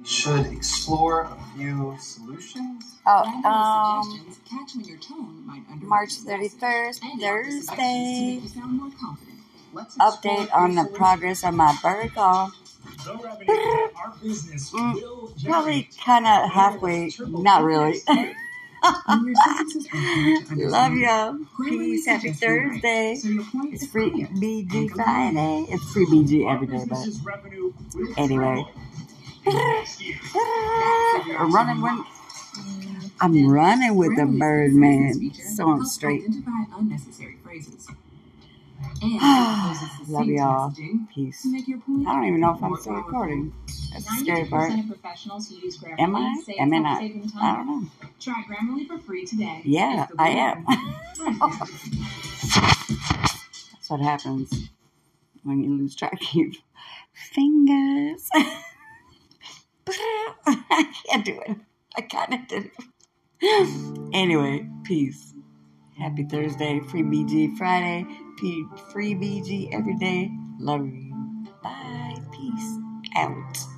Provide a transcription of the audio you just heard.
We should explore a few solutions. Oh, um, March 31st, Thursday. Update on the progress of my burger. Mm, probably kind of halfway, not really. Love y'all. Peace. Happy Thursday. It's free BG Friday. It's free BG every day, but anyway. Running when I'm running with the bird man. So I'm straight. Love y'all. Peace. I don't even know if I'm still recording. That's the scary part. Am I? Am I not? I don't know. Try Grammarly for free today. Yeah, I am. That's what happens when you lose track of your fingers. I can't do it. I kind of did it. Anyway, peace. Happy Thursday. Free BG Friday. Free BG every day. Love you. Bye. Peace out.